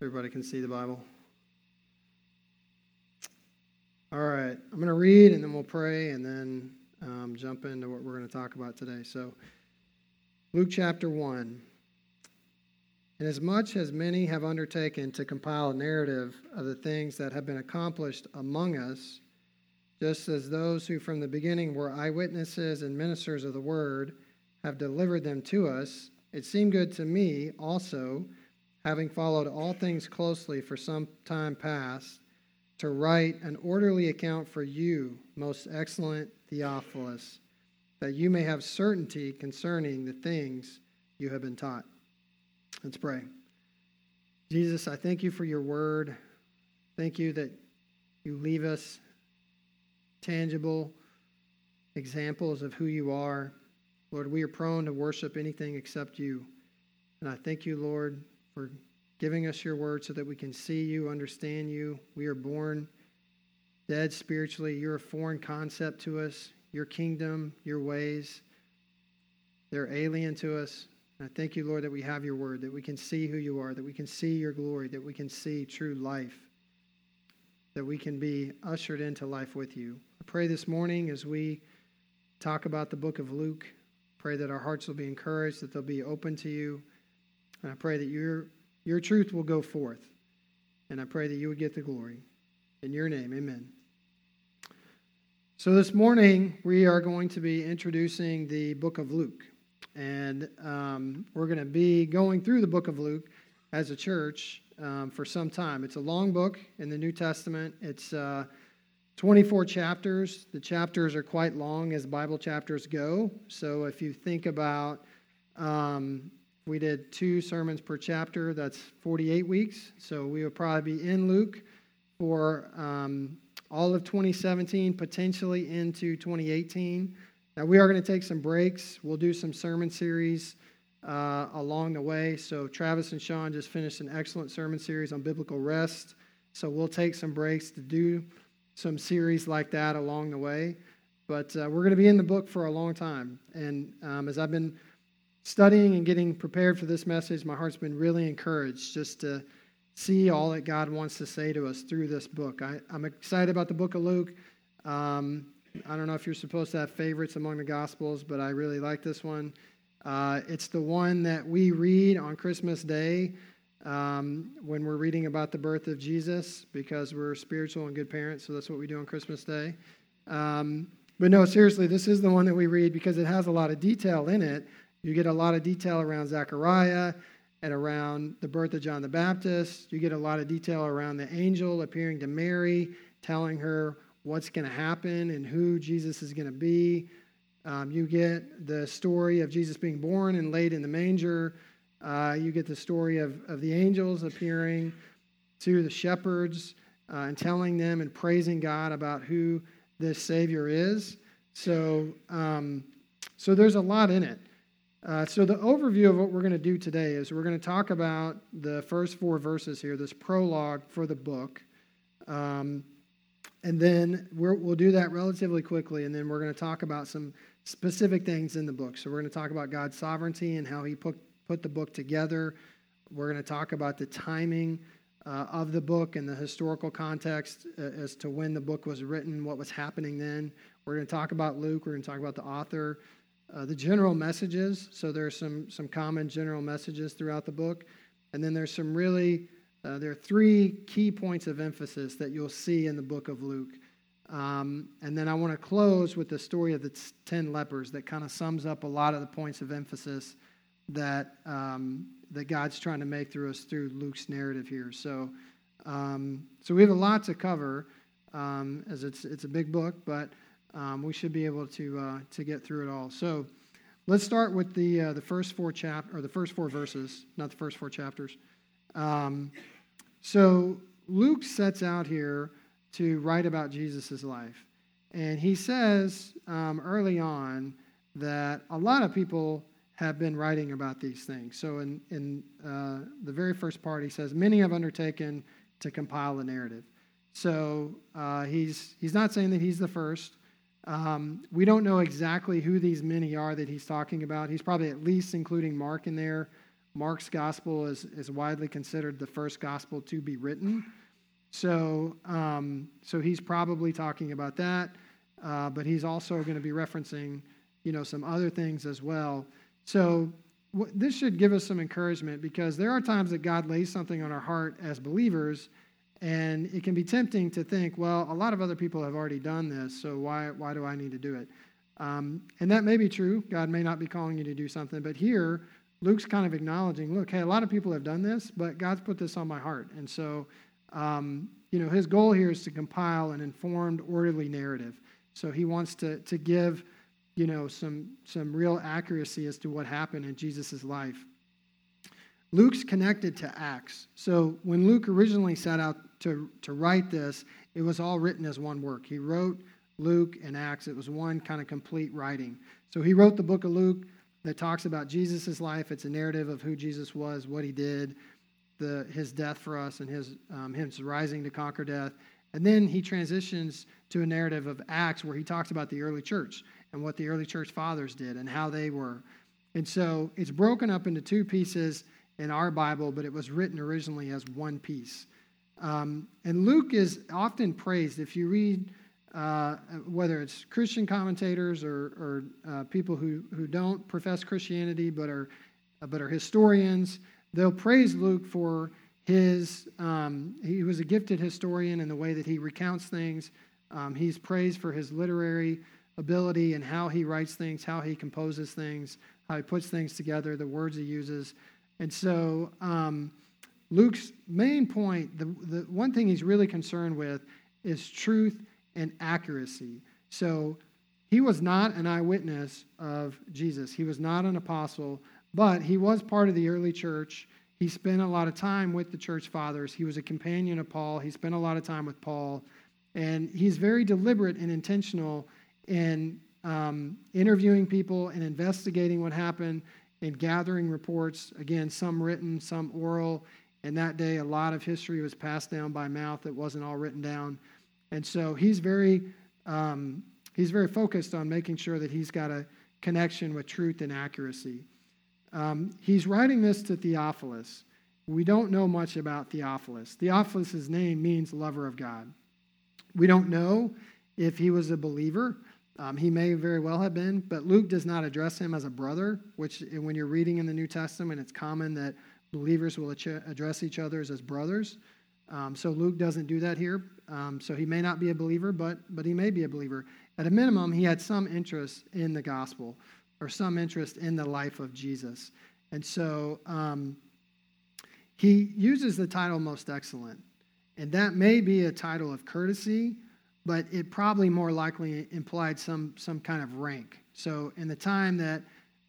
Everybody can see the Bible. All right, I'm going to read and then we'll pray and then um, jump into what we're going to talk about today. So, Luke chapter 1. Inasmuch as many have undertaken to compile a narrative of the things that have been accomplished among us, just as those who from the beginning were eyewitnesses and ministers of the word have delivered them to us, it seemed good to me also having followed all things closely for some time past, to write an orderly account for you, most excellent Theophilus, that you may have certainty concerning the things you have been taught. Let's pray. Jesus, I thank you for your word. Thank you that you leave us tangible examples of who you are. Lord, we are prone to worship anything except you. And I thank you, Lord, for giving us your word so that we can see you, understand you. We are born dead spiritually. You're a foreign concept to us. Your kingdom, your ways, they're alien to us. And I thank you, Lord, that we have your word, that we can see who you are, that we can see your glory, that we can see true life, that we can be ushered into life with you. I pray this morning as we talk about the book of Luke, pray that our hearts will be encouraged, that they'll be open to you. And I pray that your, your truth will go forth. And I pray that you would get the glory. In your name, amen. So this morning, we are going to be introducing the book of Luke. And um, we're going to be going through the book of Luke as a church um, for some time. It's a long book in the New Testament. It's uh, 24 chapters. The chapters are quite long as Bible chapters go. So if you think about um, we did two sermons per chapter. That's 48 weeks. So we will probably be in Luke for um, all of 2017, potentially into 2018. Now, we are going to take some breaks. We'll do some sermon series uh, along the way. So, Travis and Sean just finished an excellent sermon series on biblical rest. So, we'll take some breaks to do some series like that along the way. But uh, we're going to be in the book for a long time. And um, as I've been studying and getting prepared for this message, my heart's been really encouraged just to see all that God wants to say to us through this book. I, am excited about the book of Luke. Um, I don't know if you're supposed to have favorites among the Gospels, but I really like this one. Uh, it's the one that we read on Christmas Day um, when we're reading about the birth of Jesus because we're spiritual and good parents, so that's what we do on Christmas Day. Um, but no, seriously, this is the one that we read because it has a lot of detail in it you get a lot of detail around Zechariah and around the birth of John the Baptist. You get a lot of detail around the angel appearing to Mary, telling her what's going to happen and who Jesus is going to be. Um, you get the story of Jesus being born and laid in the manger. Uh, you get the story of, of the angels appearing to the shepherds uh, and telling them and praising God about who this Savior is. So, um, so there's a lot in it. Uh, so, the overview of what we're going to do today is we're going to talk about the first four verses here, this prologue for the book. Um, and then we will do that relatively quickly, and then we're going to talk about some specific things in the book. So, we're going to talk about God's sovereignty and how He put, put the book together. We're going to talk about the timing uh, of the book and the historical context uh, as to when the book was written, what was happening then. We're going to talk about Luke, we're going to talk about the author uh, the general messages. So there's some some common general messages throughout the book, and then there's some really uh, there are three key points of emphasis that you'll see in the book of Luke. Um, and then I want to close with the story of the ten lepers that kind of sums up a lot of the points of emphasis that um, that God's trying to make through us through Luke's narrative here. So, um, so we have a lot to cover, um, as it's it's a big book, but um, we should be able to uh, to get through it all. So let's start with the uh, the first four chap or the first four verses, not the first four chapters. Um, so Luke sets out here to write about Jesus' life, and he says um, early on that a lot of people have been writing about these things. So in in uh, the very first part, he says many have undertaken to compile a narrative. So uh, he's he's not saying that he's the first. Um, we don't know exactly who these many are that he's talking about. He's probably at least including Mark in there. Mark's gospel is, is widely considered the first gospel to be written. So, um, so he's probably talking about that, uh, but he's also going to be referencing, you know, some other things as well. So w- this should give us some encouragement because there are times that God lays something on our heart as believers, and it can be tempting to think, well, a lot of other people have already done this, so why why do I need to do it? Um, and that may be true. God may not be calling you to do something, but here Luke's kind of acknowledging, look, hey, a lot of people have done this, but God's put this on my heart, and so um, you know, his goal here is to compile an informed, orderly narrative. So he wants to, to give, you know, some, some real accuracy as to what happened in Jesus' life. Luke's connected to Acts. So when Luke originally set out to, to write this, it was all written as one work. He wrote Luke and Acts. It was one kind of complete writing. So he wrote the book of Luke that talks about Jesus' life. It's a narrative of who Jesus was, what he did, the, his death for us and his, um, his rising to conquer death. And then he transitions to a narrative of Acts where he talks about the early church and what the early church fathers did and how they were. And so it's broken up into two pieces in our Bible, but it was written originally as one piece. Um, and Luke is often praised. If you read, uh, whether it's Christian commentators or, or uh, people who, who don't profess Christianity but are, but are historians, They'll praise Luke for his, um, he was a gifted historian in the way that he recounts things. Um, he's praised for his literary ability and how he writes things, how he composes things, how he puts things together, the words he uses. And so, um, Luke's main point, the, the one thing he's really concerned with is truth and accuracy. So, he was not an eyewitness of Jesus, he was not an apostle, but he was part of the early church. He spent a lot of time with the church fathers. He was a companion of Paul. He spent a lot of time with Paul. And he's very deliberate and intentional in um, interviewing people and investigating what happened and gathering reports. Again, some written, some oral. In that day, a lot of history was passed down by mouth that wasn't all written down. And so he's very, um, he's very focused on making sure that he's got a connection with truth and accuracy. Um, he's writing this to Theophilus. We don't know much about Theophilus. Theophilus' name means lover of God. We don't know if he was a believer. Um, he may very well have been, but Luke does not address him as a brother, which, when you're reading in the New Testament, it's common that believers will address each other as brothers. Um, so Luke doesn't do that here. Um, so he may not be a believer, but, but he may be a believer. At a minimum, he had some interest in the gospel or some interest in the life of Jesus. And so um, he uses the title most excellent. And that may be a title of courtesy, but it probably more likely implied some, some kind of rank. So in the time that,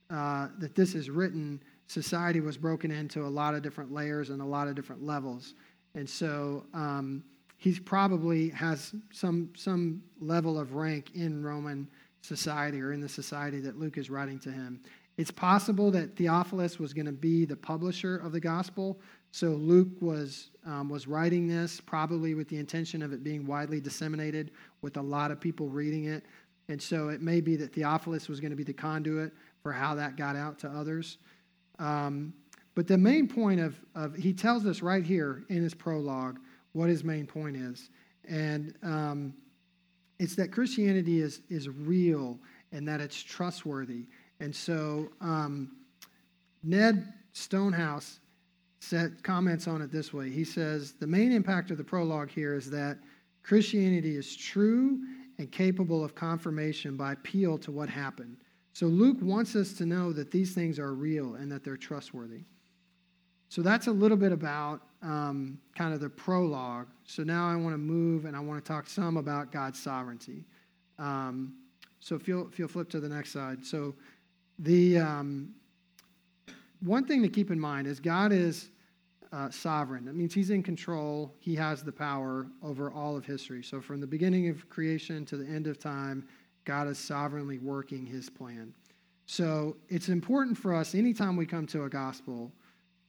uh, that this is written, society was broken into a lot of different layers and a lot of different levels. And so um, he probably has some, some level of rank in Roman society or in the society that Luke is writing to him. It's possible that Theophilus was going to be the publisher of the gospel. So Luke was, um, was writing this probably with the intention of it being widely disseminated with a lot of people reading it. And so it may be that Theophilus was going to be the conduit for how that got out to others. Um, but the main point of, of, he tells us right here in his prologue what his main point is. And um, it's that Christianity is, is real and that it's trustworthy. And so um, Ned Stonehouse set comments on it this way. He says the main impact of the prologue here is that Christianity is true and capable of confirmation by appeal to what happened. So Luke wants us to know that these things are real and that they're trustworthy. So that's a little bit about um, kind of the prologue. So now I want to move and I want to talk some about God's sovereignty. Um, so if you'll, if you'll flip to the next slide. So the um, one thing to keep in mind is God is uh, sovereign. That means He's in control. He has the power over all of history. So from the beginning of creation to the end of time, God is sovereignly working His plan. So it's important for us anytime we come to a gospel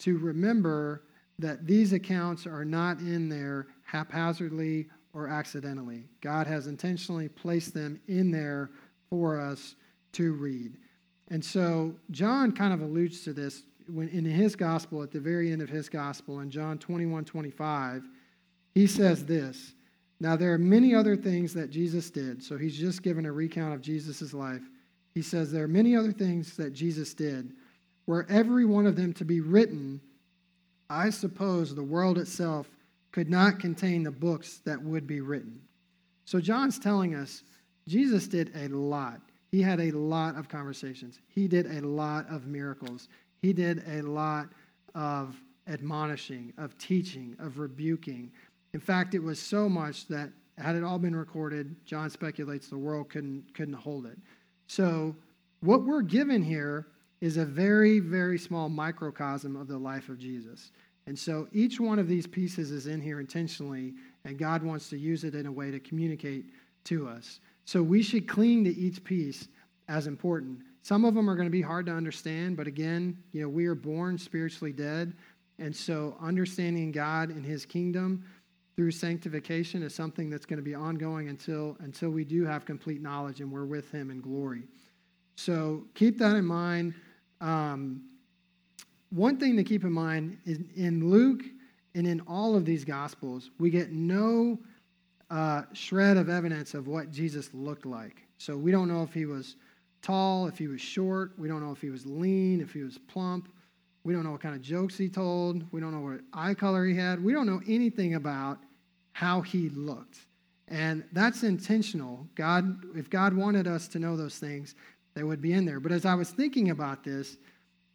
to remember that these accounts are not in there haphazardly or accidentally. God has intentionally placed them in there for us to read. And so John kind of alludes to this when in his gospel, at the very end of his gospel, in John 21 25, he says this. Now, there are many other things that Jesus did. So he's just given a recount of Jesus' life. He says there are many other things that Jesus did. Were every one of them to be written, I suppose the world itself could not contain the books that would be written. So John's telling us Jesus did a lot. He had a lot of conversations. He did a lot of miracles. He did a lot of admonishing, of teaching, of rebuking. In fact, it was so much that had it all been recorded, John speculates the world couldn't couldn't hold it. So, what we're given here is a very very small microcosm of the life of Jesus. And so each one of these pieces is in here intentionally and God wants to use it in a way to communicate to us. So we should cling to each piece as important. Some of them are going to be hard to understand, but again, you know, we are born spiritually dead. And so understanding God and his kingdom through sanctification is something that's going to be ongoing until until we do have complete knowledge and we're with him in glory. So keep that in mind. Um, one thing to keep in mind is in Luke and in all of these gospels, we get no uh, shred of evidence of what Jesus looked like. So we don't know if he was tall, if he was short. We don't know if he was lean, if he was plump. We don't know what kind of jokes he told. We don't know what eye color he had. We don't know anything about how he looked. And that's intentional. God, if God wanted us to know those things, they would be in there. But as I was thinking about this,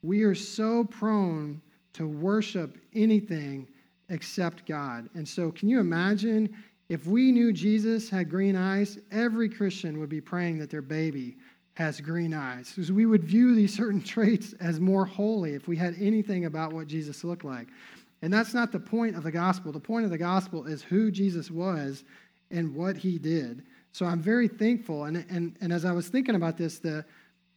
we are so prone to worship anything except God. And so, can you imagine if we knew Jesus had green eyes, every Christian would be praying that their baby has green eyes. Because we would view these certain traits as more holy if we had anything about what Jesus looked like. And that's not the point of the gospel. The point of the gospel is who Jesus was and what he did. So I'm very thankful. And, and, and as I was thinking about this, the,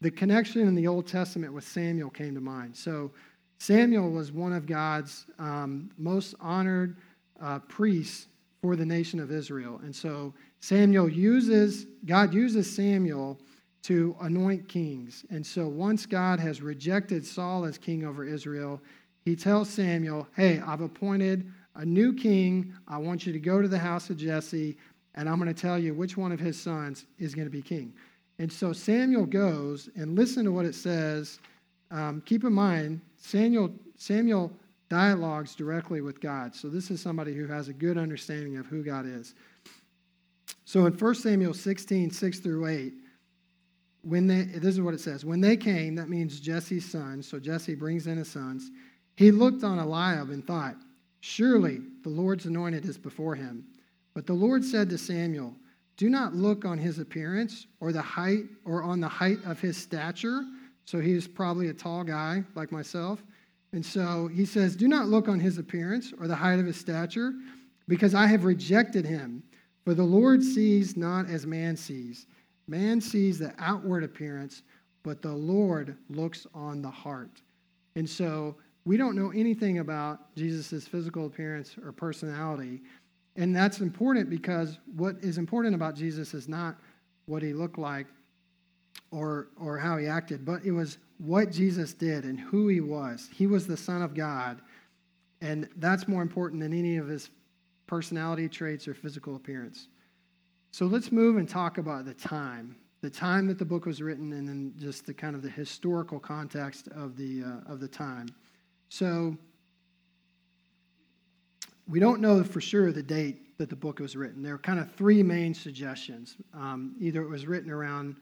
the connection in the Old Testament with Samuel came to mind. So Samuel was one of God's um, most honored uh, priests for the nation of Israel. And so Samuel uses, God uses Samuel to anoint kings. And so once God has rejected Saul as king over Israel, he tells Samuel, Hey, I've appointed a new king. I want you to go to the house of Jesse, and I'm going to tell you which one of his sons is going to be king. And so Samuel goes and listen to what it says. Um, keep in mind, Samuel, Samuel dialogues directly with God. So this is somebody who has a good understanding of who God is. So in 1 Samuel 16, 6 through 8, when they, this is what it says. When they came, that means Jesse's sons, so Jesse brings in his sons, he looked on Eliab and thought, Surely the Lord's anointed is before him. But the Lord said to Samuel, Do not look on his appearance or the height or on the height of his stature. So he probably a tall guy like myself and so he says, Do not look on his appearance or the height of his stature, because I have rejected him. For the Lord sees not as man sees. Man sees the outward appearance, but the Lord looks on the heart. And so we don't know anything about Jesus' physical appearance or personality. And that's important because what is important about Jesus is not what he looked like or, or how he acted, but it was what Jesus did and who he was. He was the Son of God, and that's more important than any of his personality traits or physical appearance. So let's move and talk about the time, the time that the book was written, and then just the kind of the historical context of the uh, of the time. So we don't know for sure the date that the book was written. There are kind of three main suggestions. Um, either it was written around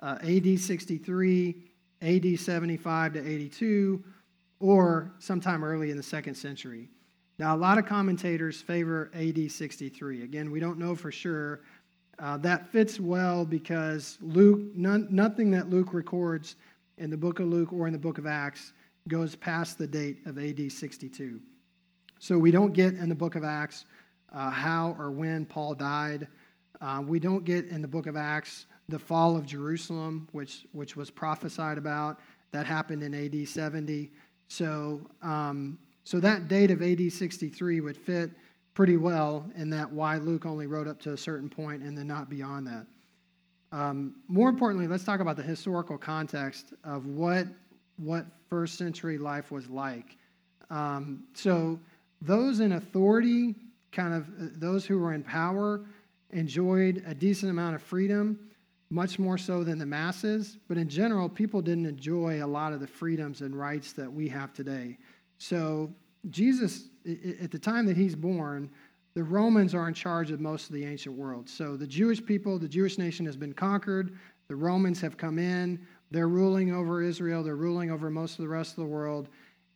uh, AD 63, AD 75 to 82, or sometime early in the second century. Now, a lot of commentators favor AD 63. Again, we don't know for sure. Uh, that fits well because Luke, none, nothing that Luke records in the book of Luke or in the book of Acts goes past the date of AD 62. So we don't get in the book of Acts uh, how or when Paul died. Uh, we don't get in the book of Acts the fall of Jerusalem, which, which was prophesied about. That happened in AD 70. So, um, so that date of AD 63 would fit pretty well in that why Luke only wrote up to a certain point and then not beyond that. Um, more importantly, let's talk about the historical context of what what first century life was like. Um, so those in authority, kind of uh, those who were in power, enjoyed a decent amount of freedom, much more so than the masses. But in general, people didn't enjoy a lot of the freedoms and rights that we have today. So Jesus, at the time that he's born, the Romans are in charge of most of the ancient world. So the Jewish people, the Jewish nation has been conquered. The Romans have come in. They're ruling over Israel. They're ruling over most of the rest of the world.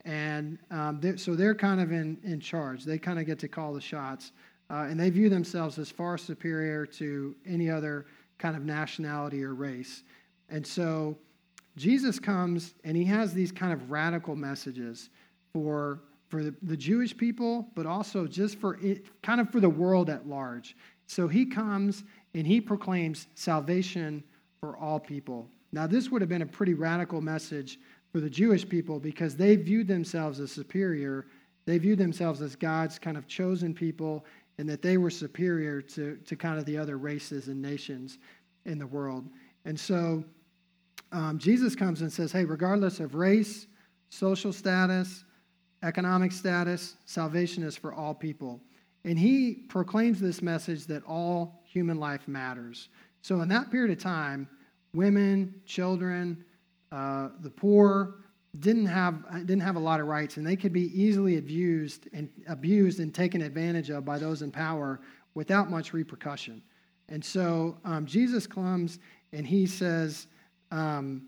And um, they're, so they're kind of in, in charge. They kind of get to call the shots. Uh, and they view themselves as far superior to any other kind of nationality or race. And so Jesus comes and he has these kind of radical messages for, for the, the Jewish people, but also just for it, kind of for the world at large. So he comes and he proclaims salvation for all people. Now, this would have been a pretty radical message for the Jewish people because they viewed themselves as superior. They viewed themselves as God's kind of chosen people and that they were superior to, to kind of the other races and nations in the world. And so um, Jesus comes and says, hey, regardless of race, social status, economic status, salvation is for all people. And he proclaims this message that all human life matters. So in that period of time, women, children, uh, the poor didn't have didn't have a lot of rights, and they could be easily abused and abused and taken advantage of by those in power without much repercussion. And so um, Jesus comes and he says, um,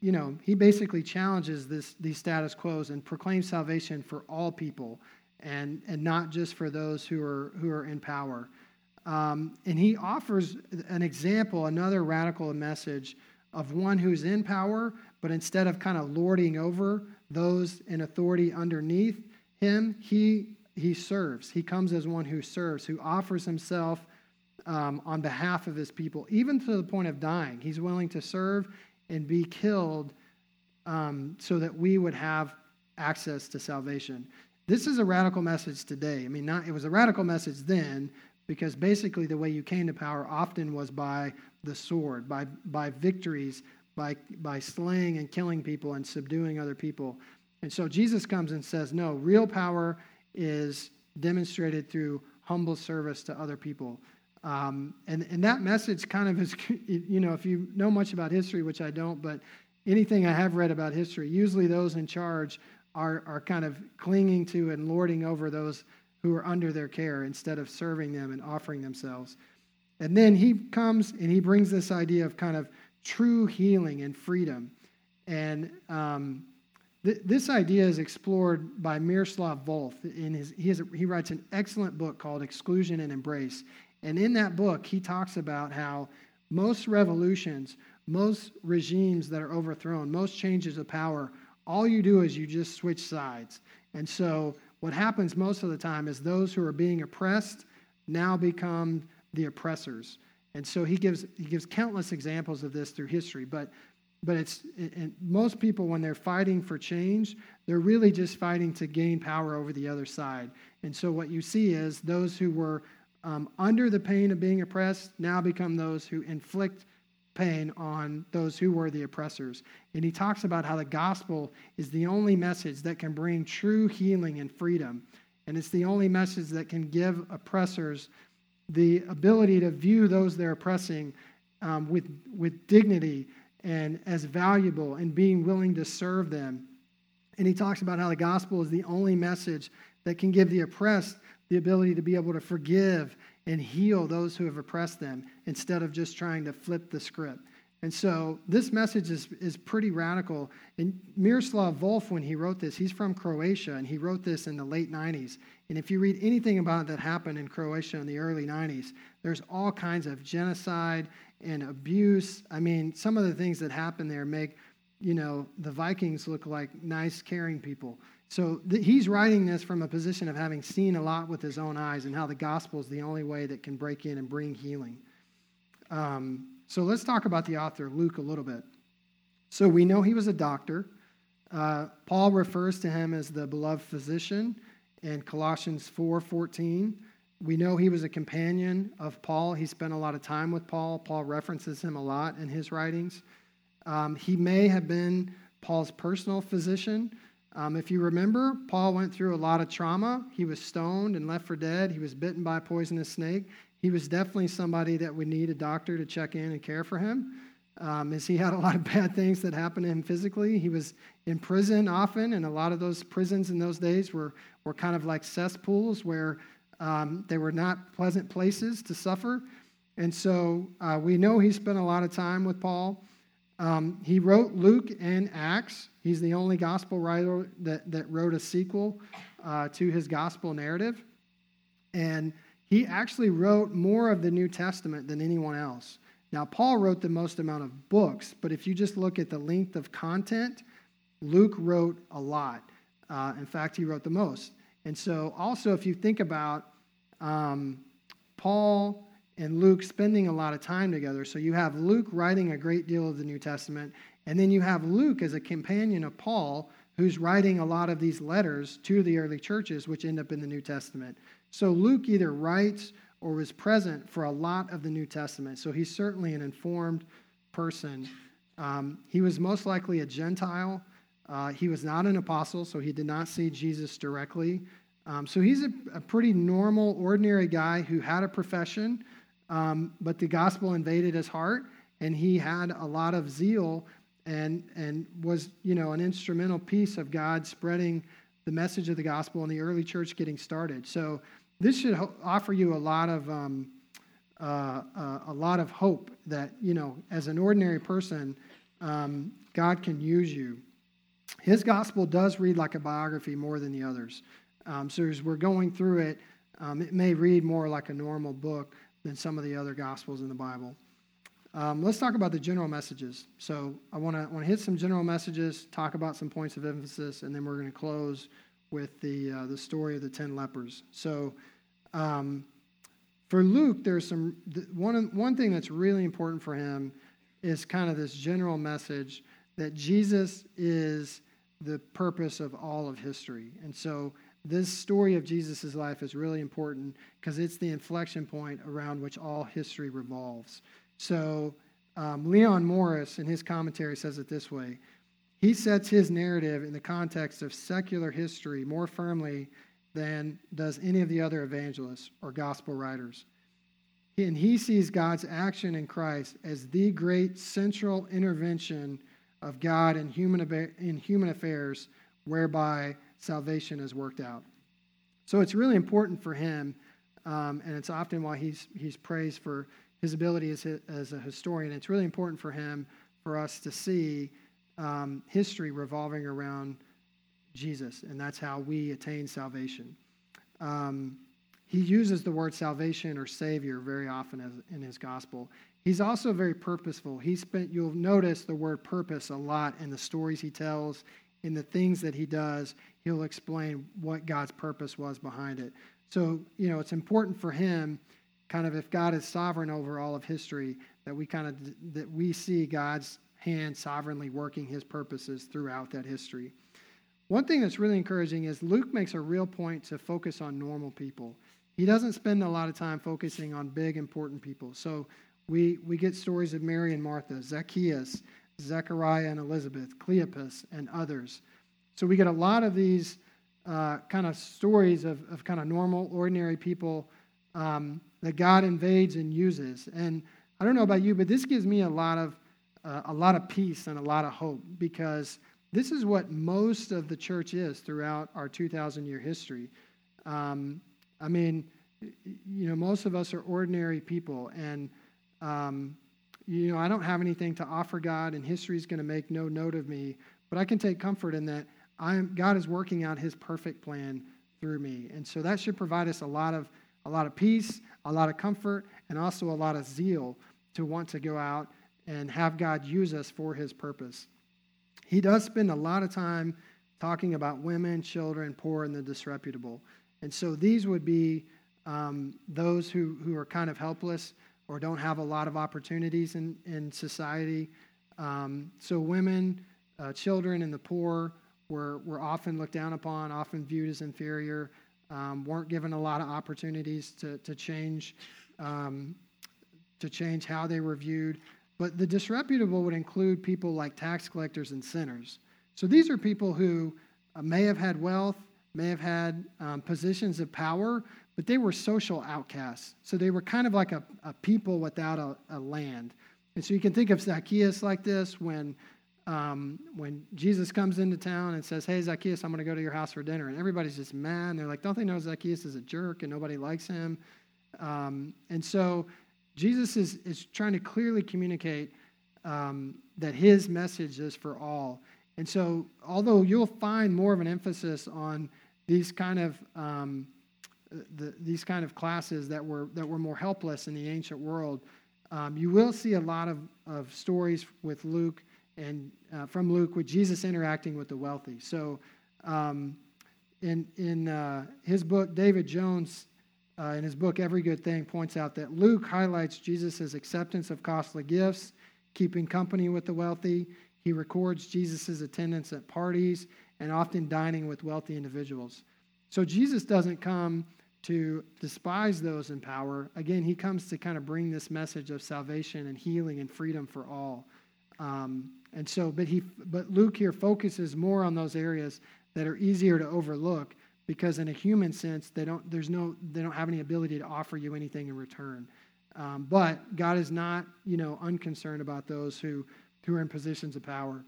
you know, he basically challenges this these status quos and proclaims salvation for all people, and and not just for those who are who are in power. Um, and he offers an example, another radical message of one who's in power, but instead of kind of lording over those in authority underneath him, he, he serves. He comes as one who serves, who offers himself um, on behalf of his people, even to the point of dying. He's willing to serve and be killed um, so that we would have access to salvation. This is a radical message today. I mean, not, it was a radical message then, because basically the way you came to power often was by the sword, by, by victories, by, by slaying and killing people and subduing other people. And so Jesus comes and says, no, real power is demonstrated through humble service to other people. Um, and, and that message kind of is, you know, if you know much about history, which I don't, but anything I have read about history, usually those in charge are, are kind of clinging to and lording over those who are under their care instead of serving them and offering themselves. And then he comes and he brings this idea of kind of true healing and freedom. And um, th- this idea is explored by Miroslav Volf. In his, he, has, he writes an excellent book called Exclusion and Embrace. And in that book, he talks about how most revolutions, most regimes that are overthrown, most changes of power, all you do is you just switch sides. And so what happens most of the time is those who are being oppressed now become the oppressors. And so he gives, he gives countless examples of this through history. But, but it's, it, most people, when they're fighting for change, they're really just fighting to gain power over the other side. And so what you see is those who were um, under the pain of being oppressed now become those who inflict pain on those who were the oppressors. And he talks about how the gospel is the only message that can bring true healing and freedom. And it's the only message that can give oppressors the ability to view those they're oppressing um, with, with dignity and as valuable and being willing to serve them. And he talks about how the gospel is the only message that can give the oppressed the ability to be able to forgive and heal those who have oppressed them instead of just trying to flip the script. And so this message is, is pretty radical. And Miroslav Volf, when he wrote this, he's from Croatia, and he wrote this in the late 90s. And if you read anything about that happened in Croatia in the early 90s, there's all kinds of genocide and abuse. I mean, some of the things that happen there make, you know, the Vikings look like nice, caring people. So he's writing this from a position of having seen a lot with his own eyes and how the gospel is the only way that can break in and bring healing. Um, so let's talk about the author, Luke, a little bit. So we know he was a doctor. Uh, Paul refers to him as the beloved physician in Colossians 4:14. We know he was a companion of Paul. He spent a lot of time with Paul. Paul references him a lot in his writings. Um, he may have been Paul's personal physician. Um, if you remember, Paul went through a lot of trauma. He was stoned and left for dead. He was bitten by a poisonous snake. He was definitely somebody that would need a doctor to check in and care for him. Um, as he had a lot of bad things that happened to him physically. He was in prison often, and a lot of those prisons in those days were, were kind of like cesspools where um, they were not pleasant places to suffer. And so uh, we know he spent a lot of time with Paul. Um, he wrote Luke and Acts. He's the only gospel writer that, that wrote a sequel uh, to his gospel narrative. And he actually wrote more of the New Testament than anyone else. Now, Paul wrote the most amount of books, but if you just look at the length of content, Luke wrote a lot. Uh, in fact, he wrote the most. And so, also, if you think about um, Paul and Luke spending a lot of time together, so you have Luke writing a great deal of the New Testament, and then you have Luke as a companion of Paul who's writing a lot of these letters to the early churches, which end up in the New Testament. So, Luke either writes or was present for a lot of the New Testament. So he's certainly an informed person. Um, he was most likely a Gentile. Uh, he was not an apostle, so he did not see Jesus directly. Um, so he's a, a, pretty normal, ordinary guy who had a profession, um, but the gospel invaded his heart, and he had a lot of zeal and, and was, you know, an instrumental piece of God spreading the message of the gospel and the early church getting started. So this should ho- offer you a lot of um, uh, uh, a lot of hope that you know, as an ordinary person, um, God can use you. His gospel does read like a biography more than the others. Um, so as we're going through it, um, it may read more like a normal book than some of the other gospels in the Bible. Um, let's talk about the general messages. So I want to want to hit some general messages, talk about some points of emphasis, and then we're going to close with the uh, the story of the ten lepers. So um, for Luke, there's some one one thing that's really important for him is kind of this general message that Jesus is the purpose of all of history, and so this story of Jesus' life is really important because it's the inflection point around which all history revolves. So um, Leon Morris, in his commentary, says it this way. He sets his narrative in the context of secular history more firmly than does any of the other evangelists or gospel writers. And he sees God's action in Christ as the great central intervention of God in human, in human affairs whereby salvation has worked out. So it's really important for him, um, and it's often why he's, he's praised for his ability as, as a historian. It's really important for him for us to see um, history revolving around Jesus, and that's how we attain salvation. Um, he uses the word salvation or savior very often as, in his gospel. He's also very purposeful. He spent you'll notice the word purpose a lot in the stories he tells, in the things that he does. He'll explain what God's purpose was behind it. So, you know, it's important for him kind of if God is sovereign over all of history that we kind of that we see God's hand sovereignly working his purposes throughout that history. One thing that's really encouraging is Luke makes a real point to focus on normal people. He doesn't spend a lot of time focusing on big, important people. So we, we get stories of Mary and Martha, Zacchaeus, Zechariah and Elizabeth, Cleopas, and others. So we get a lot of these uh, kind of stories of, of kind of normal, ordinary people um, that God invades and uses. And I don't know about you, but this gives me a lot of uh, a lot of peace and a lot of hope because this is what most of the church is throughout our 2,000 year history. Um, I mean, you know, most of us are ordinary people, and, um, you know, I don't have anything to offer God, and history is going to make no note of me, but I can take comfort in that I'm, God is working out his perfect plan through me. And so that should provide us a lot of, a lot of peace, a lot of comfort, and also a lot of zeal to want to go out and have God use us for his purpose. He does spend a lot of time talking about women, children, poor, and the disreputable. And so these would be um, those who, who are kind of helpless or don't have a lot of opportunities in, in society. Um, so women, uh, children, and the poor were, were often looked down upon, often viewed as inferior, um, weren't given a lot of opportunities to, to change um, to change how they were viewed. But the disreputable would include people like tax collectors and sinners. So these are people who uh, may have had wealth, may have had um, positions of power, but they were social outcasts. So they were kind of like a, a people without a, a, land. And so you can think of Zacchaeus like this when, um, when Jesus comes into town and says, Hey, Zacchaeus, I'm going to go to your house for dinner. And everybody's just mad. And they're like, Don't they know Zacchaeus is a jerk and nobody likes him? Um, and so Jesus is, is trying to clearly communicate um, that his message is for all. And so, although you'll find more of an emphasis on these kind of um, the, these kind of classes that were that were more helpless in the ancient world, um, you will see a lot of, of stories with Luke and uh, from Luke with Jesus interacting with the wealthy. So, um, in in uh, his book, David Jones, uh, in his book Every Good Thing, points out that Luke highlights Jesus' acceptance of costly gifts, keeping company with the wealthy. He records Jesus' attendance at parties and often dining with wealthy individuals. So Jesus doesn't come to despise those in power. Again, he comes to kind of bring this message of salvation and healing and freedom for all. Um, and so, but he, but Luke here focuses more on those areas that are easier to overlook because, in a human sense, they don't. There's no. They don't have any ability to offer you anything in return. Um, but God is not, you know, unconcerned about those who who are in positions of power.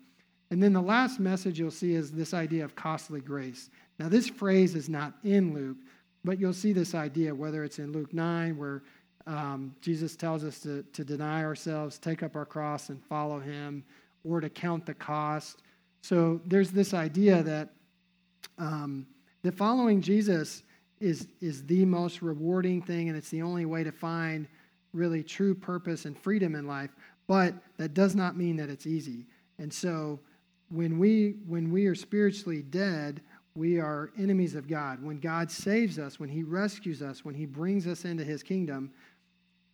And then the last message you'll see is this idea of costly grace. Now, this phrase is not in Luke, but you'll see this idea, whether it's in Luke 9, where um, Jesus tells us to, to deny ourselves, take up our cross, and follow him, or to count the cost. So there's this idea that, um, that following Jesus is, is the most rewarding thing, and it's the only way to find really true purpose and freedom in life. But that does not mean that it's easy. And so when we when we are spiritually dead, we are enemies of God. When God saves us, when He rescues us, when He brings us into His kingdom,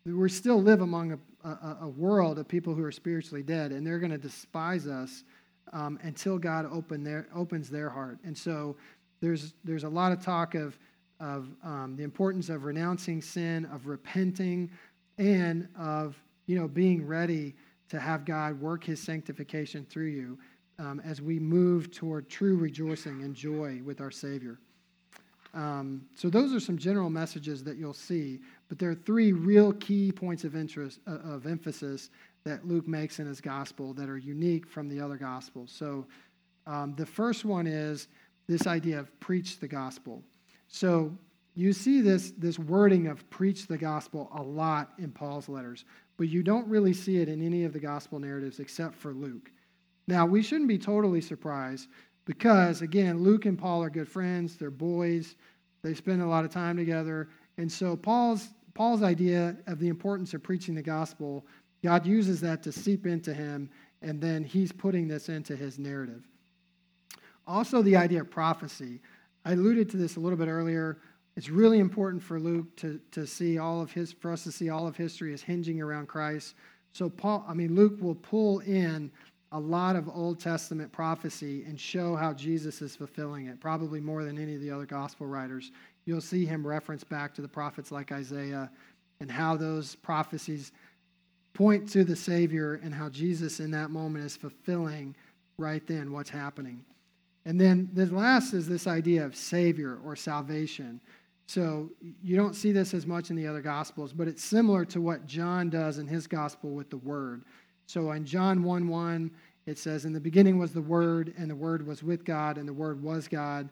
we still live among a, a, a world of people who are spiritually dead, and they're going to despise us um, until God open their, opens their heart. And so there's, there's a lot of talk of, of um, the importance of renouncing sin, of repenting, and of you know, being ready to have God work his sanctification through you um, as we move toward true rejoicing and joy with our Savior. Um, so those are some general messages that you'll see, but there are three real key points of interest uh, of emphasis that Luke makes in his gospel that are unique from the other gospels. So um, the first one is this idea of preach the gospel. So you see this, this wording of preach the gospel a lot in Paul's letters, but you don't really see it in any of the gospel narratives except for Luke. Now, we shouldn't be totally surprised because, again, Luke and Paul are good friends, they're boys, they spend a lot of time together. And so, Paul's, Paul's idea of the importance of preaching the gospel, God uses that to seep into him, and then he's putting this into his narrative. Also, the idea of prophecy. I alluded to this a little bit earlier. It's really important for Luke to, to see all of his, for us to see all of history as hinging around Christ. So Paul, I mean, Luke will pull in a lot of Old Testament prophecy and show how Jesus is fulfilling it, probably more than any of the other gospel writers. You'll see him reference back to the prophets like Isaiah and how those prophecies point to the Savior and how Jesus in that moment is fulfilling right then what's happening. And then the last is this idea of Savior or salvation. So you don't see this as much in the other Gospels, but it's similar to what John does in his Gospel with the Word. So in John 1 1, it says, In the beginning was the Word, and the Word was with God, and the Word was God.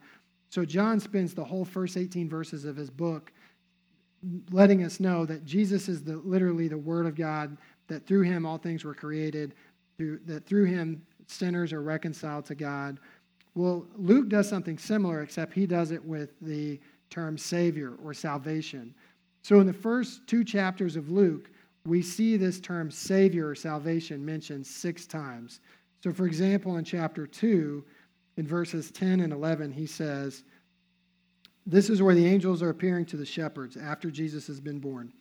So John spends the whole first 18 verses of his book letting us know that Jesus is the, literally the Word of God, that through him all things were created, through, that through him sinners are reconciled to God. Well, Luke does something similar, except he does it with the term Savior or salvation. So, in the first two chapters of Luke, we see this term Savior or salvation mentioned six times. So, for example, in chapter 2, in verses 10 and 11, he says, This is where the angels are appearing to the shepherds after Jesus has been born.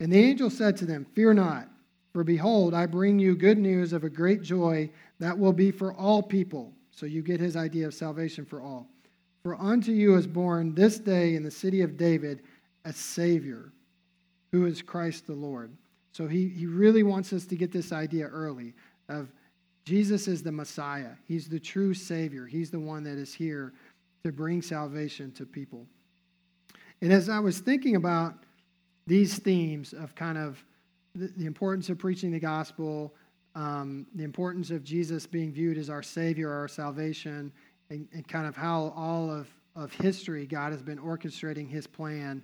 And the angel said to them, Fear not, for behold, I bring you good news of a great joy that will be for all people. So you get his idea of salvation for all. For unto you is born this day in the city of David a Savior, who is Christ the Lord. So he, he really wants us to get this idea early of Jesus is the Messiah. He's the true Savior. He's the one that is here to bring salvation to people. And as I was thinking about these themes of kind of the, the importance of preaching the gospel, um, the importance of Jesus being viewed as our Savior, our salvation, and, and, kind of how all of, of history God has been orchestrating His plan,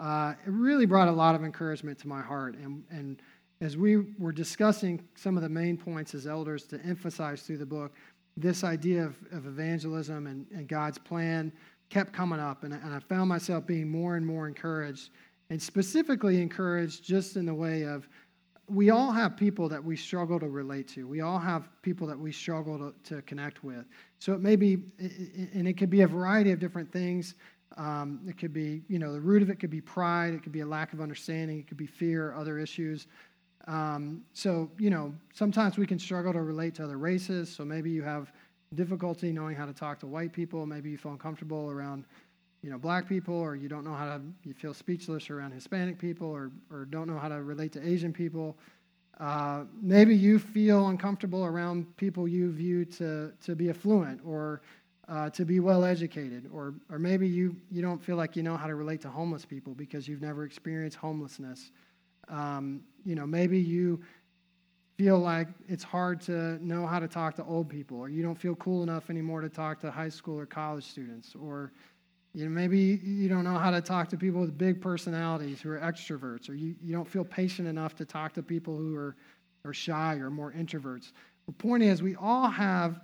uh, it really brought a lot of encouragement to my heart. And, and as we were discussing some of the main points as elders to emphasize through the book, this idea of, of evangelism and, and, God's plan kept coming up. And, and I found myself being more and more encouraged, and specifically encouraged just in the way of we all have people that we struggle to relate to. We all have people that we struggle to, to connect with. So it may be, and it could be a variety of different things. Um, it could be, you know, the root of it could be pride, it could be a lack of understanding, it could be fear, other issues. Um, so, you know, sometimes we can struggle to relate to other races. So maybe you have difficulty knowing how to talk to white people. Maybe you feel uncomfortable around, you know, black people, or you don't know how to, you feel speechless around Hispanic people, or, or don't know how to relate to Asian people. Uh, maybe you feel uncomfortable around people you view to, to be affluent or uh, to be well educated, or, or maybe you, you don't feel like you know how to relate to homeless people because you've never experienced homelessness. Um, you know, maybe you feel like it's hard to know how to talk to old people, or you don't feel cool enough anymore to talk to high school or college students, or you know, maybe you don't know how to talk to people with big personalities who are extroverts, or you, you don't feel patient enough to talk to people who are, are shy or more introverts. The point is, we all have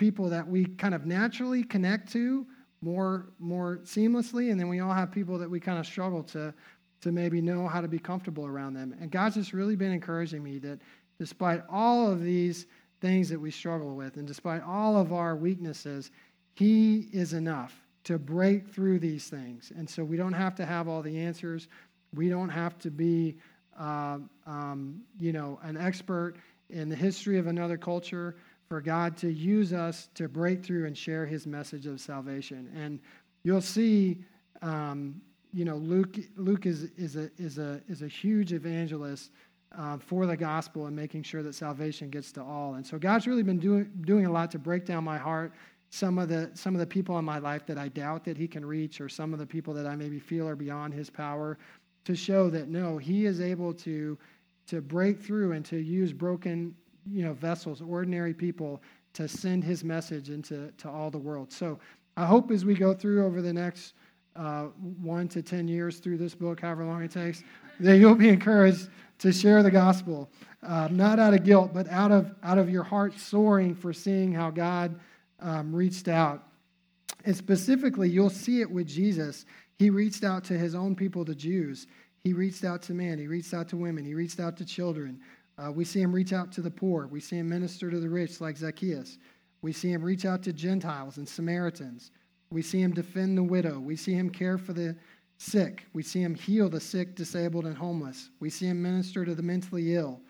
people that we kind of naturally connect to more, more seamlessly, and then we all have people that we kind of struggle to to maybe know how to be comfortable around them. And God's just really been encouraging me that despite all of these things that we struggle with, and despite all of our weaknesses, He is enough to break through these things. And so we don't have to have all the answers. We don't have to be, uh, um, you know, an expert in the history of another culture for God to use us to break through and share His message of salvation. And you'll see um, you know, Luke, Luke is, is, a, is, a, is a huge evangelist uh, for the gospel and making sure that salvation gets to all. And so God's really been doing, doing a lot to break down my heart. Some of, the, some of the people in my life that I doubt that he can reach, or some of the people that I maybe feel are beyond his power, to show that no, he is able to, to break through and to use broken you know, vessels, ordinary people, to send his message into to all the world. So I hope as we go through over the next uh, one to 10 years through this book, however long it takes, that you'll be encouraged to share the gospel, uh, not out of guilt, but out of, out of your heart soaring for seeing how God um, reached out. And specifically, you'll see it with Jesus. He reached out to his own people, the Jews. He reached out to men. He reached out to women. He reached out to children. Uh, we see him reach out to the poor. We see him minister to the rich, like Zacchaeus. We see him reach out to Gentiles and Samaritans. We see him defend the widow. We see him care for the sick. We see him heal the sick, disabled, and homeless. We see him minister to the mentally ill.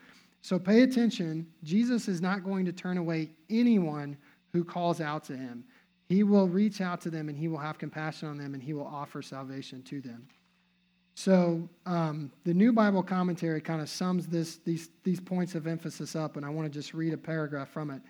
So pay attention. Jesus is not going to turn away anyone who calls out to him. He will reach out to them and he will have compassion on them and he will offer salvation to them. So um, the New Bible Commentary kind of sums this, these, these points of emphasis up, and I want to just read a paragraph from it.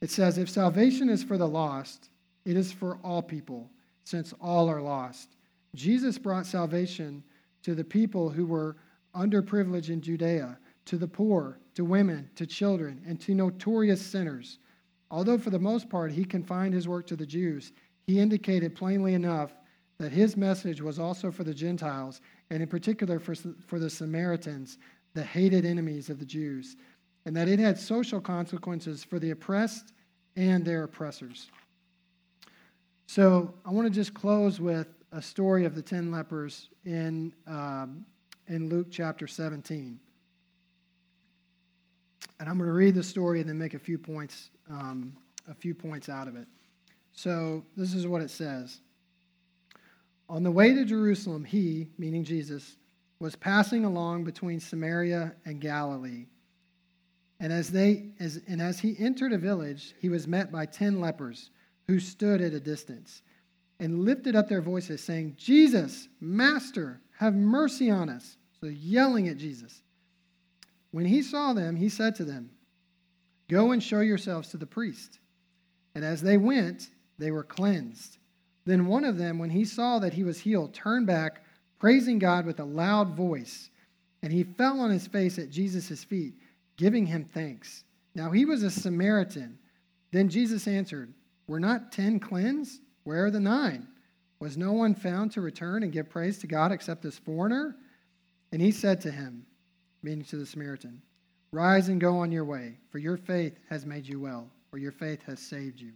It says, If salvation is for the lost, it is for all people, since all are lost. Jesus brought salvation to the people who were underprivileged in Judea, to the poor, to women, to children, and to notorious sinners. Although for the most part he confined his work to the Jews, he indicated plainly enough that his message was also for the Gentiles, and in particular for, for the Samaritans, the hated enemies of the Jews, and that it had social consequences for the oppressed and their oppressors. So I want to just close with a story of the ten lepers in, um, in Luke chapter 17. And I'm going to read the story and then make a few points, um, a few points out of it. So this is what it says. On the way to Jerusalem, he, meaning Jesus, was passing along between Samaria and Galilee. And as, they, as, and as he entered a village, he was met by ten lepers who stood at a distance and lifted up their voices, saying, Jesus, Master, have mercy on us. So yelling at Jesus. When he saw them, he said to them, Go and show yourselves to the priest. And as they went, they were cleansed. Then one of them, when he saw that he was healed, turned back, praising God with a loud voice. And he fell on his face at Jesus' feet, giving him thanks. Now he was a Samaritan. Then Jesus answered, Were not ten cleansed? Where are the nine? Was no one found to return and give praise to God except this foreigner? And he said to him, meaning to the Samaritan, Rise and go on your way, for your faith has made you well, or your faith has saved you.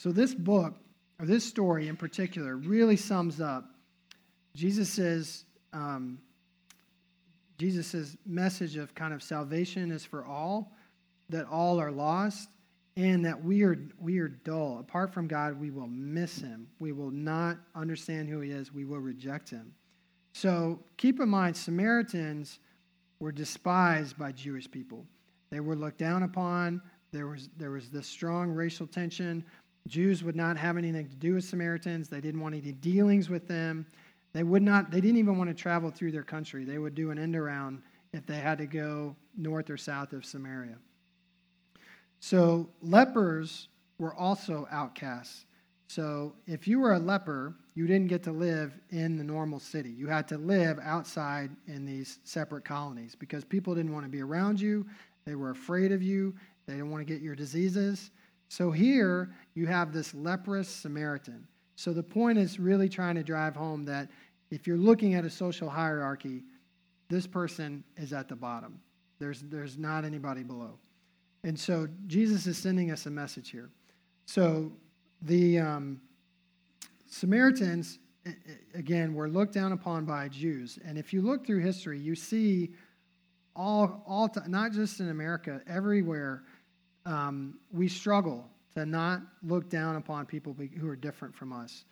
So, this book, or this story in particular, really sums up Jesus' um, Jesus' message of kind of salvation is for all, that all are lost, and that we are, we are dull. Apart from God, we will miss him. We will not understand who he is. We will reject him. So keep in mind, Samaritans were despised by Jewish people. They were looked down upon. There was, there was this strong racial tension. Jews would not have anything to do with Samaritans. They didn't want any dealings with them. They would not, they didn't even want to travel through their country. They would do an end around if they had to go north or south of Samaria. So lepers were also outcasts. So if you were a leper, you didn't get to live in the normal city. You had to live outside in these separate colonies because people didn't want to be around you. They were afraid of you. They didn't want to get your diseases. So here you have this leprous Samaritan. So the point is really trying to drive home that if you're looking at a social hierarchy, this person is at the bottom. There's, there's not anybody below. And so Jesus is sending us a message here. So the um, Samaritans, again, were looked down upon by Jews. And if you look through history, you see all, all not just in America, everywhere um, we struggle to not look down upon people who are different from us.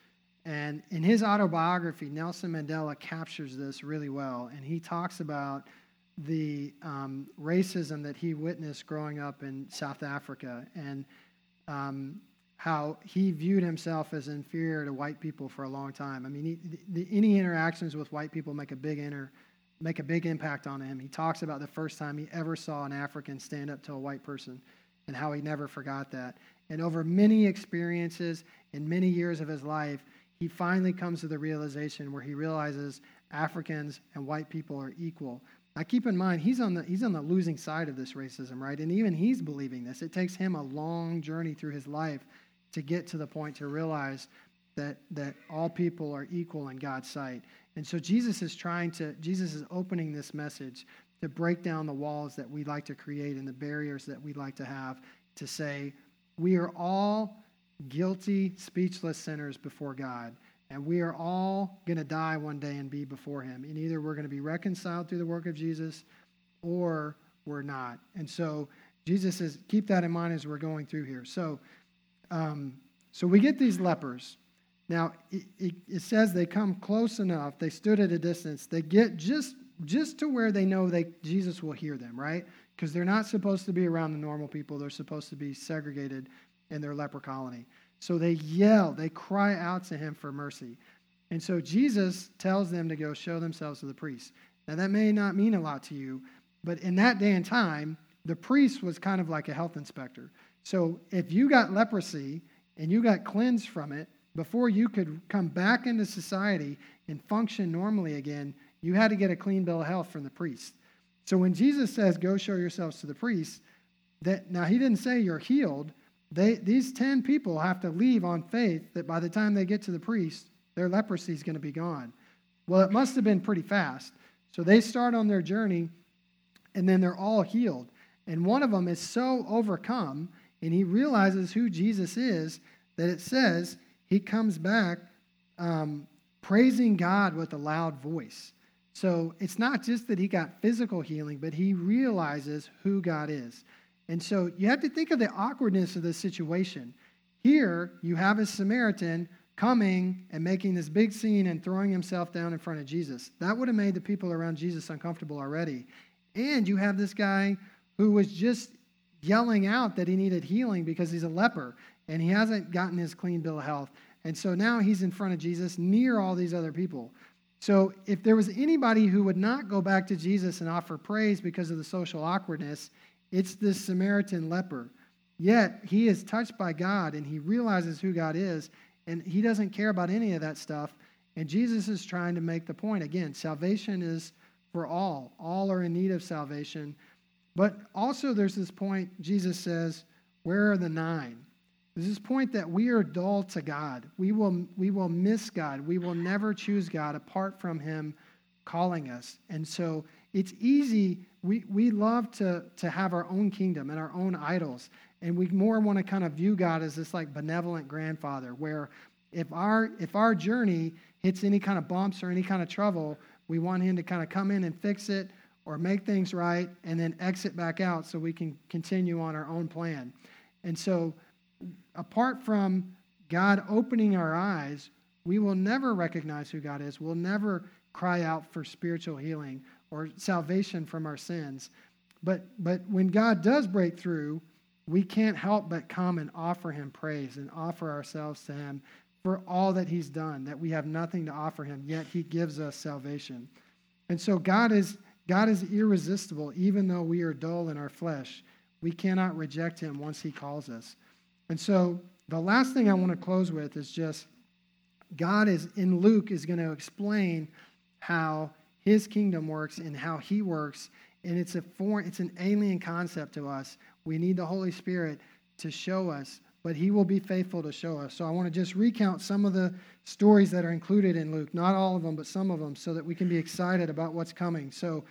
And in his autobiography, Nelson Mandela captures this really well. And he talks about the um, racism that he witnessed growing up in South Africa and um, how he viewed himself as inferior to white people for a long time. I mean, he, the, any interactions with white people make a big inter, make a big impact on him. He talks about the first time he ever saw an African stand up to a white person and how he never forgot that. And over many experiences and many years of his life, he finally comes to the realization where he realizes Africans and white people are equal. Now, keep in mind, he's on, the, he's on the losing side of this racism, right? And even he's believing this. It takes him a long journey through his life to get to the point to realize that, that all people are equal in God's sight. And so Jesus is trying to, Jesus is opening this message to break down the walls that we like to create and the barriers that we like to have to say, we are all guilty, speechless sinners before God. And we are all going to die one day and be before Him. And either we're going to be reconciled through the work of Jesus or we're not. And so Jesus says, keep that in mind as we're going through here. So, um, so we get these lepers. Now, it, it, it says they come close enough. They stood at a distance. They get just just to where they know they, Jesus will hear them, right? Because they're not supposed to be around the normal people. They're supposed to be segregated in their leper colony. So they yell, they cry out to him for mercy. And so Jesus tells them to go show themselves to the priest. Now, that may not mean a lot to you, but in that day and time, the priest was kind of like a health inspector. So if you got leprosy and you got cleansed from it, before you could come back into society and function normally again, you had to get a clean bill of health from the priest. So when Jesus says, Go show yourselves to the priest, that now he didn't say you're healed. They, these 10 people have to leave on faith that by the time they get to the priest, their leprosy is going to be gone. Well, it must have been pretty fast. So they start on their journey, and then they're all healed. And one of them is so overcome, and he realizes who Jesus is, that it says he comes back um, praising God with a loud voice. So it's not just that he got physical healing, but he realizes who God is. And so you have to think of the awkwardness of the situation. Here, you have a Samaritan coming and making this big scene and throwing himself down in front of Jesus. That would have made the people around Jesus uncomfortable already. And you have this guy who was just yelling out that he needed healing because he's a leper and he hasn't gotten his clean bill of health. And so now he's in front of Jesus near all these other people. So, if there was anybody who would not go back to Jesus and offer praise because of the social awkwardness, It's this Samaritan leper. Yet he is touched by God and he realizes who God is, and he doesn't care about any of that stuff. And Jesus is trying to make the point again salvation is for all, all are in need of salvation. But also, there's this point, Jesus says, Where are the nine? There's this point that we are dull to God. We will, we will miss God. We will never choose God apart from Him calling us. And so it's easy. We, we love to, to have our own kingdom and our own idols. And we more want to kind of view God as this like benevolent grandfather, where if our, if our journey hits any kind of bumps or any kind of trouble, we want Him to kind of come in and fix it or make things right and then exit back out so we can continue on our own plan. And so, apart from God opening our eyes, we will never recognize who God is. We'll never cry out for spiritual healing or salvation from our sins. But, but when God does break through, we can't help but come and offer him praise and offer ourselves to him for all that he's done, that we have nothing to offer him, yet he gives us salvation. And so God is God is irresistible, even though we are dull in our flesh. We cannot reject him once he calls us. And so the last thing I want to close with is just God is in Luke is going to explain how his kingdom works and how he works. And it's a foreign, it's an alien concept to us. We need the Holy Spirit to show us, but he will be faithful to show us. So I want to just recount some of the stories that are included in Luke, not all of them, but some of them, so that we can be excited about what's coming. So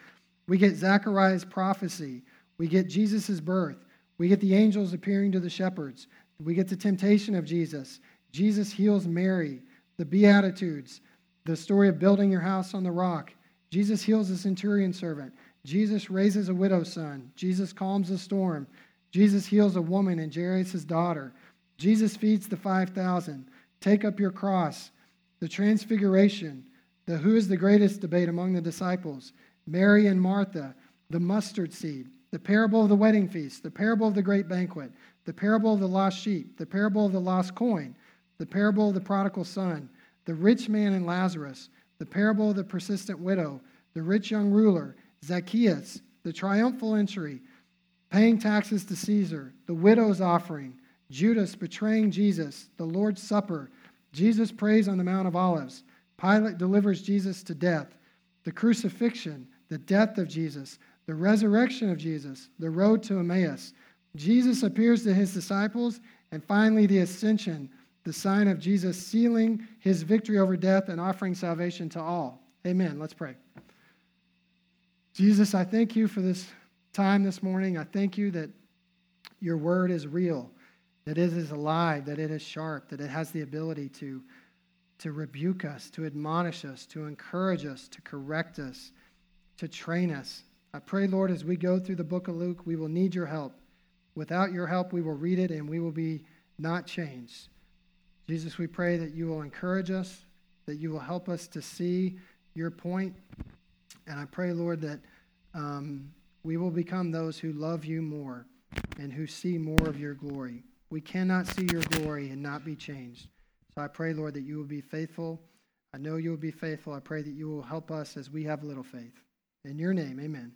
we get Zechariah's prophecy, we get Jesus' birth, we get the angels appearing to the shepherds, we get the temptation of Jesus. Jesus heals Mary, the Beatitudes, the story of building your house on the rock. Jesus heals the centurion servant. Jesus raises a widow's son. Jesus calms the storm. Jesus heals a woman and Jairus' daughter. Jesus feeds the 5,000. Take up your cross. The transfiguration. The who is the greatest debate among the disciples. Mary and Martha. The mustard seed. The parable of the wedding feast. The parable of the great banquet. The parable of the lost sheep. The parable of the lost coin. The parable of the prodigal son. The rich man and Lazarus. The parable of the persistent widow. The rich young ruler. Zacchaeus. The triumphal entry paying taxes to Caesar, the widow's offering, Judas betraying Jesus, the Lord's Supper, Jesus prays on the Mount of Olives, Pilate delivers Jesus to death, the crucifixion, the death of Jesus, the resurrection of Jesus, the road to Emmaus. Jesus appears to his disciples, and finally the ascension, the sign of Jesus sealing his victory over death and offering salvation to all. Amen. Let's pray. Jesus, I thank you for this time this morning. I thank you that your word is real, that it is alive, that it is sharp, that it has the ability to, to rebuke us, to admonish us, to encourage us, to correct us, to train us. I pray, Lord, as we go through the book of Luke, we will need your help. Without your help, we will read it and we will be not changed. Jesus, we pray that you will encourage us, that you will help us to see your point. And I pray, Lord, that um, we will become those who love you more and who see more of your glory. We cannot see your glory and not be changed. So I pray, Lord, that you will be faithful. I know you will be faithful. I pray that you will help us as we have little faith. In your name, amen.